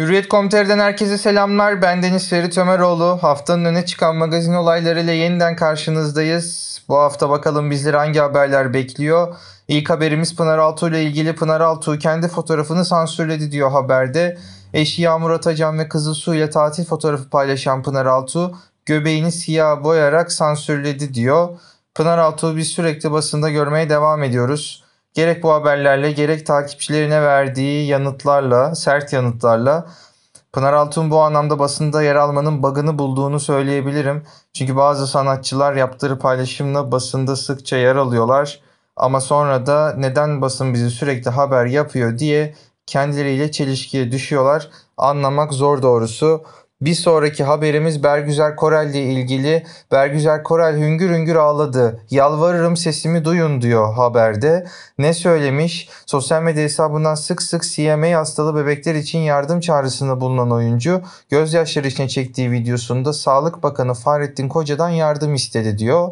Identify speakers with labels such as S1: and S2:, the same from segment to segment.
S1: Hürriyet.com.tr'den herkese selamlar. Ben Deniz Ferit Ömeroğlu. Haftanın öne çıkan magazin olaylarıyla yeniden karşınızdayız. Bu hafta bakalım bizleri hangi haberler bekliyor. İlk haberimiz Pınar Altuğ ile ilgili. Pınar Altuğ kendi fotoğrafını sansürledi diyor haberde. Eşi Yağmur Atacan ve kızı Su ile tatil fotoğrafı paylaşan Pınar Altuğ göbeğini siyah boyayarak sansürledi diyor. Pınar Altuğ biz sürekli basında görmeye devam ediyoruz. Gerek bu haberlerle gerek takipçilerine verdiği yanıtlarla, sert yanıtlarla Pınar Altun bu anlamda basında yer almanın bug'ını bulduğunu söyleyebilirim. Çünkü bazı sanatçılar yaptığı paylaşımla basında sıkça yer alıyorlar. Ama sonra da neden basın bizi sürekli haber yapıyor diye kendileriyle çelişkiye düşüyorlar. Anlamak zor doğrusu. Bir sonraki haberimiz Bergüzer Korel ile ilgili. Bergüzer Korel hüngür hüngür ağladı. Yalvarırım sesimi duyun diyor haberde. Ne söylemiş? Sosyal medya hesabından sık sık CMA hastalı bebekler için yardım çağrısında bulunan oyuncu gözyaşları içine çektiği videosunda Sağlık Bakanı Fahrettin Koca'dan yardım istedi diyor.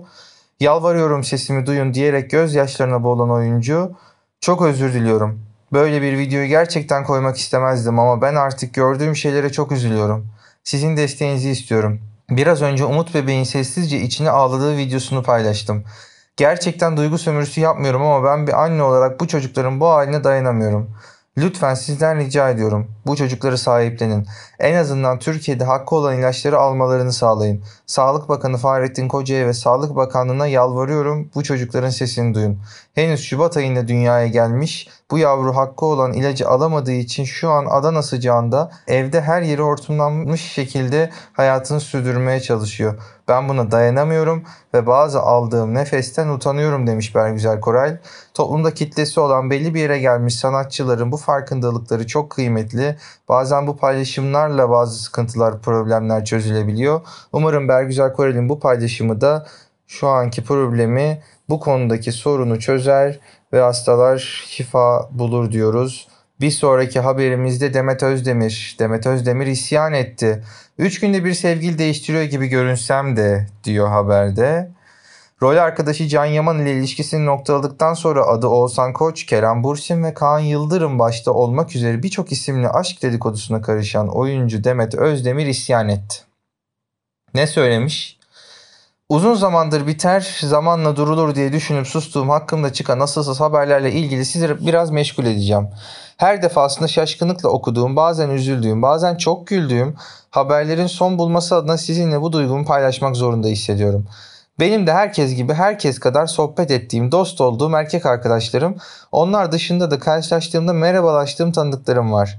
S1: Yalvarıyorum sesimi duyun diyerek gözyaşlarına boğulan oyuncu çok özür diliyorum. Böyle bir videoyu gerçekten koymak istemezdim ama ben artık gördüğüm şeylere çok üzülüyorum. Sizin desteğinizi istiyorum. Biraz önce Umut bebeğin sessizce içine ağladığı videosunu paylaştım. Gerçekten duygu sömürüsü yapmıyorum ama ben bir anne olarak bu çocukların bu haline dayanamıyorum. Lütfen sizden rica ediyorum. Bu çocukları sahiplenin. En azından Türkiye'de hakkı olan ilaçları almalarını sağlayın. Sağlık Bakanı Fahrettin Koca'ya ve Sağlık Bakanlığı'na yalvarıyorum. Bu çocukların sesini duyun. Henüz Şubat ayında dünyaya gelmiş. Bu yavru hakkı olan ilacı alamadığı için şu an Adana sıcağında evde her yeri hortumlanmış şekilde hayatını sürdürmeye çalışıyor. Ben buna dayanamıyorum ve bazı aldığım nefesten utanıyorum demiş Bergüzel Koray. Toplumda kitlesi olan belli bir yere gelmiş sanatçıların bu farkındalıkları çok kıymetli. Bazen bu paylaşımlarla bazı sıkıntılar, problemler çözülebiliyor. Umarım Bergüzel Korel'in bu paylaşımı da şu anki problemi bu konudaki sorunu çözer ve hastalar şifa bulur diyoruz. Bir sonraki haberimizde Demet Özdemir. Demet Özdemir isyan etti. Üç günde bir sevgili değiştiriyor gibi görünsem de diyor haberde. Rol arkadaşı Can Yaman ile ilişkisini noktaladıktan sonra adı Oğuzhan Koç, Kerem Bursin ve Kaan Yıldırım başta olmak üzere birçok isimli aşk dedikodusuna karışan oyuncu Demet Özdemir isyan etti. Ne söylemiş? Uzun zamandır biter, zamanla durulur diye düşünüp sustuğum hakkımda çıkan asılsız haberlerle ilgili sizi biraz meşgul edeceğim. Her defasında şaşkınlıkla okuduğum, bazen üzüldüğüm, bazen çok güldüğüm haberlerin son bulması adına sizinle bu duygumu paylaşmak zorunda hissediyorum. Benim de herkes gibi herkes kadar sohbet ettiğim, dost olduğum erkek arkadaşlarım, onlar dışında da karşılaştığımda merhabalaştığım tanıdıklarım var.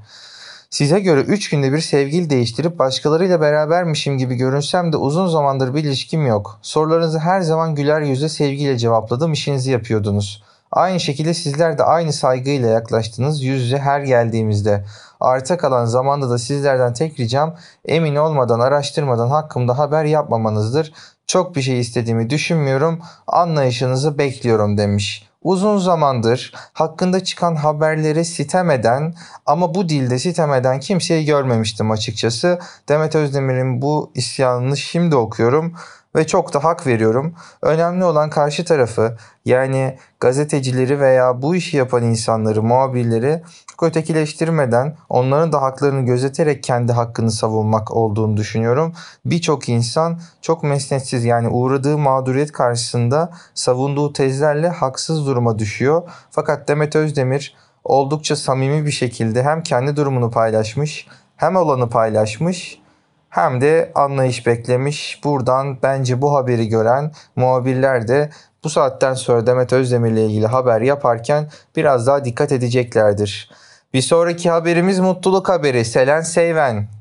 S1: Size göre 3 günde bir sevgili değiştirip başkalarıyla berabermişim gibi görünsem de uzun zamandır bir ilişkim yok. Sorularınızı her zaman güler yüzle sevgiyle cevapladım, işinizi yapıyordunuz. Aynı şekilde sizler de aynı saygıyla yaklaştınız yüz yüze her geldiğimizde. Arta kalan zamanda da sizlerden tek ricam emin olmadan araştırmadan hakkımda haber yapmamanızdır. Çok bir şey istediğimi düşünmüyorum. Anlayışınızı bekliyorum demiş. Uzun zamandır hakkında çıkan haberleri sitem eden ama bu dilde sitem eden kimseyi görmemiştim açıkçası. Demet Özdemir'in bu isyanını şimdi okuyorum ve çok da hak veriyorum. Önemli olan karşı tarafı yani gazetecileri veya bu işi yapan insanları, muhabirleri ötekileştirmeden onların da haklarını gözeterek kendi hakkını savunmak olduğunu düşünüyorum. Birçok insan çok mesnetsiz yani uğradığı mağduriyet karşısında savunduğu tezlerle haksız duruma düşüyor. Fakat Demet Özdemir oldukça samimi bir şekilde hem kendi durumunu paylaşmış hem olanı paylaşmış hem de anlayış beklemiş. Buradan bence bu haberi gören muhabirler de bu saatten sonra Demet Özdemir ile ilgili haber yaparken biraz daha dikkat edeceklerdir. Bir sonraki haberimiz mutluluk haberi. Selen Seyven.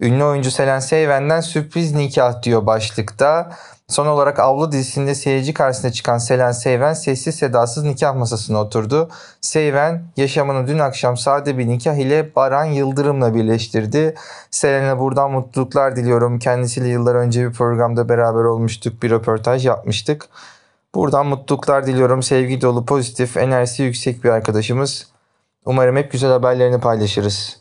S1: Ünlü oyuncu Selen Seyven'den sürpriz nikah diyor başlıkta. Son olarak Avlu dizisinde seyirci karşısına çıkan Selen Seyven sessiz sedasız nikah masasına oturdu. Seyven yaşamını dün akşam sade bir nikah ile Baran Yıldırım'la birleştirdi. Selen'e buradan mutluluklar diliyorum. Kendisiyle yıllar önce bir programda beraber olmuştuk. Bir röportaj yapmıştık. Buradan mutluluklar diliyorum. Sevgi dolu, pozitif, enerjisi yüksek bir arkadaşımız. Umarım hep güzel haberlerini paylaşırız.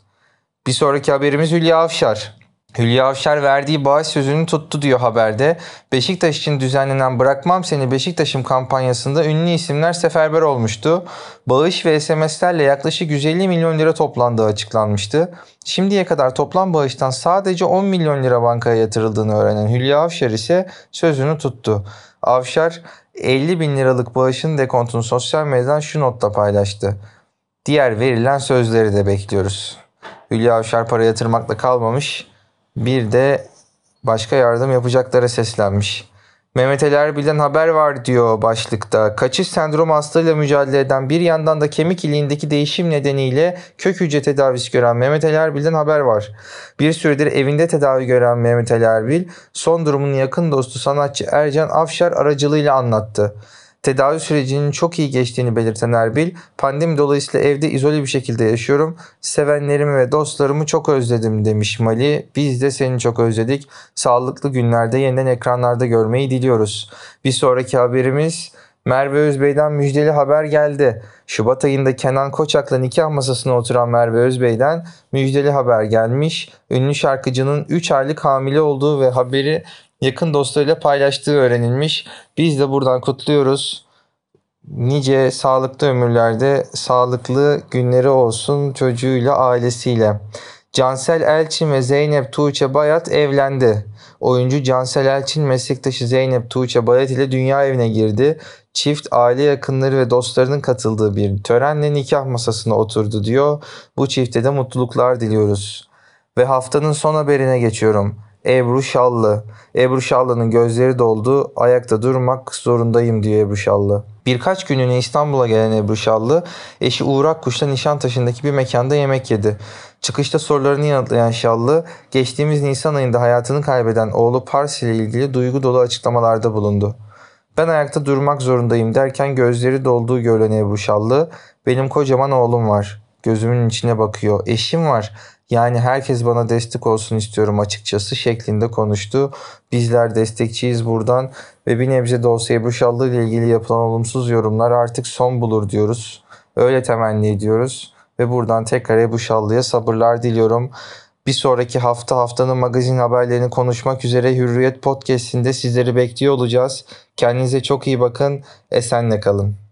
S1: Bir sonraki haberimiz Hülya Avşar. Hülya Avşar verdiği bağış sözünü tuttu diyor haberde. Beşiktaş için düzenlenen Bırakmam Seni Beşiktaş'ım kampanyasında ünlü isimler seferber olmuştu. Bağış ve SMS'lerle yaklaşık 150 milyon lira toplandığı açıklanmıştı. Şimdiye kadar toplam bağıştan sadece 10 milyon lira bankaya yatırıldığını öğrenen Hülya Avşar ise sözünü tuttu. Avşar 50 bin liralık bağışın dekontunu sosyal medyadan şu notla paylaştı. Diğer verilen sözleri de bekliyoruz. Hülya Avşar para yatırmakla kalmamış bir de başka yardım yapacaklara seslenmiş. Mehmet Ali Erbil'den haber var diyor başlıkta. Kaçış sendrom hastalığıyla mücadele eden bir yandan da kemik iliğindeki değişim nedeniyle kök hücre tedavisi gören Mehmet Ali Erbil'den haber var. Bir süredir evinde tedavi gören Mehmet Ali Erbil son durumunu yakın dostu sanatçı Ercan Afşar aracılığıyla anlattı. Tedavi sürecinin çok iyi geçtiğini belirten Erbil, pandemi dolayısıyla evde izole bir şekilde yaşıyorum. Sevenlerimi ve dostlarımı çok özledim demiş Mali. Biz de seni çok özledik. Sağlıklı günlerde yeniden ekranlarda görmeyi diliyoruz. Bir sonraki haberimiz Merve Özbey'den müjdeli haber geldi. Şubat ayında Kenan Koçak'la nikah masasına oturan Merve Özbey'den müjdeli haber gelmiş. Ünlü şarkıcının 3 aylık hamile olduğu ve haberi yakın dostlarıyla paylaştığı öğrenilmiş. Biz de buradan kutluyoruz. Nice sağlıklı ömürlerde sağlıklı günleri olsun çocuğuyla ailesiyle. Cansel Elçin ve Zeynep Tuğçe Bayat evlendi. Oyuncu Cansel Elçin meslektaşı Zeynep Tuğçe Bayat ile dünya evine girdi. Çift aile yakınları ve dostlarının katıldığı bir törenle nikah masasına oturdu diyor. Bu çifte de mutluluklar diliyoruz. Ve haftanın son haberine geçiyorum. Ebru Şallı. Ebru Şallı'nın gözleri doldu. Ayakta durmak zorundayım diyor Ebru Şallı. Birkaç günlüğüne İstanbul'a gelen Ebru Şallı, eşi Uğur Akkuş'la Nişantaşı'ndaki bir mekanda yemek yedi. Çıkışta sorularını yanıtlayan Şallı, geçtiğimiz Nisan ayında hayatını kaybeden oğlu Pars ile ilgili duygu dolu açıklamalarda bulundu. Ben ayakta durmak zorundayım derken gözleri dolduğu görülen Ebru Şallı, benim kocaman oğlum var. Gözümün içine bakıyor. Eşim var. Yani herkes bana destek olsun istiyorum açıkçası şeklinde konuştu. Bizler destekçiyiz buradan ve bir nebze de olsa Ebru Şallı ile ilgili yapılan olumsuz yorumlar artık son bulur diyoruz. Öyle temenni ediyoruz ve buradan tekrar Ebru Şallı'ya sabırlar diliyorum. Bir sonraki hafta haftanın magazin haberlerini konuşmak üzere Hürriyet Podcast'inde sizleri bekliyor olacağız. Kendinize çok iyi bakın. Esenle kalın.